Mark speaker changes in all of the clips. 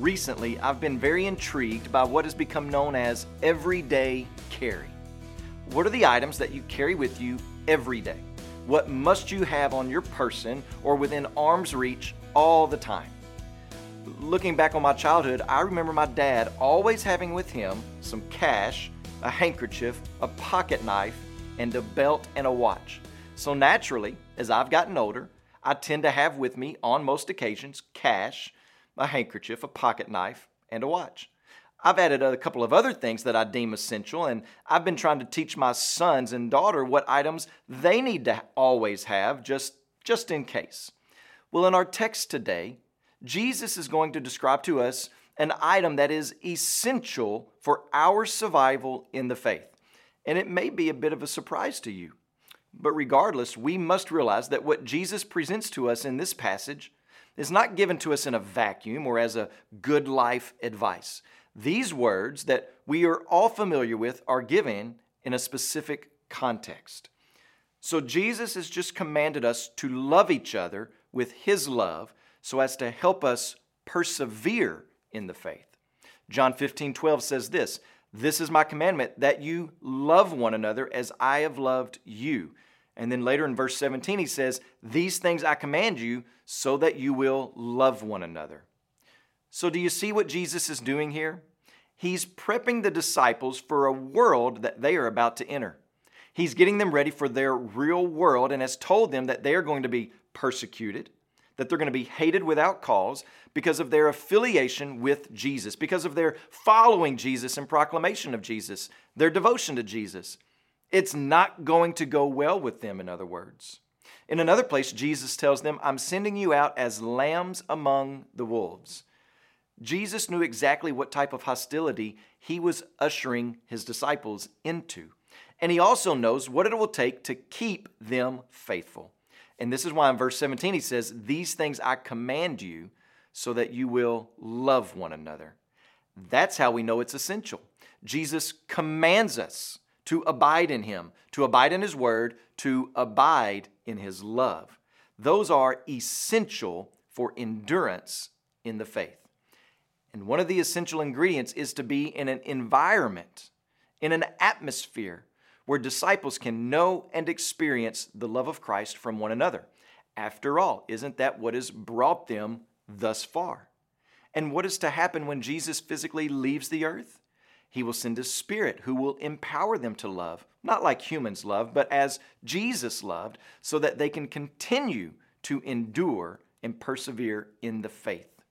Speaker 1: recently I've been very intrigued by what has become known as everyday carry. What are the items that you carry with you every day? What must you have on your person or within arm's reach all the time? Looking back on my childhood, I remember my dad always having with him some cash, a handkerchief, a pocket knife, and a belt and a watch. So naturally, as I've gotten older, I tend to have with me on most occasions cash, a handkerchief, a pocket knife, and a watch. I've added a couple of other things that I deem essential, and I've been trying to teach my sons and daughter what items they need to always have just, just in case. Well, in our text today, Jesus is going to describe to us an item that is essential for our survival in the faith. And it may be a bit of a surprise to you. But regardless, we must realize that what Jesus presents to us in this passage is not given to us in a vacuum or as a good life advice. These words that we are all familiar with are given in a specific context. So Jesus has just commanded us to love each other with his love so as to help us persevere in the faith. John 15, 12 says this This is my commandment that you love one another as I have loved you. And then later in verse 17, he says, These things I command you so that you will love one another. So, do you see what Jesus is doing here? He's prepping the disciples for a world that they are about to enter. He's getting them ready for their real world and has told them that they are going to be persecuted, that they're going to be hated without cause because of their affiliation with Jesus, because of their following Jesus and proclamation of Jesus, their devotion to Jesus. It's not going to go well with them, in other words. In another place, Jesus tells them, I'm sending you out as lambs among the wolves. Jesus knew exactly what type of hostility he was ushering his disciples into. And he also knows what it will take to keep them faithful. And this is why in verse 17 he says, These things I command you so that you will love one another. That's how we know it's essential. Jesus commands us to abide in Him, to abide in His Word, to abide in His love. Those are essential for endurance in the faith. And one of the essential ingredients is to be in an environment, in an atmosphere where disciples can know and experience the love of Christ from one another. After all, isn't that what has brought them thus far? And what is to happen when Jesus physically leaves the earth? He will send His Spirit who will empower them to love, not like humans love, but as Jesus loved, so that they can continue to endure and persevere in the faith.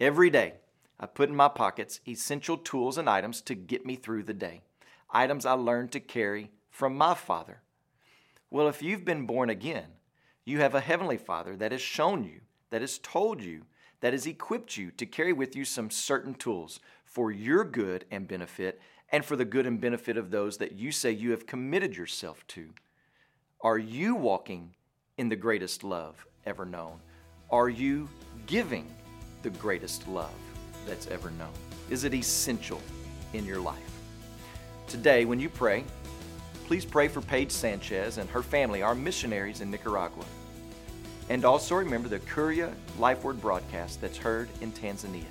Speaker 1: Every day, I put in my pockets essential tools and items to get me through the day, items I learned to carry from my Father. Well, if you've been born again, you have a Heavenly Father that has shown you, that has told you, that has equipped you to carry with you some certain tools for your good and benefit, and for the good and benefit of those that you say you have committed yourself to. Are you walking in the greatest love ever known? Are you giving the greatest love that's ever known? Is it essential in your life? Today, when you pray, please pray for Paige Sanchez and her family, our missionaries in Nicaragua. And also remember the Kuria Life Word broadcast that's heard in Tanzania.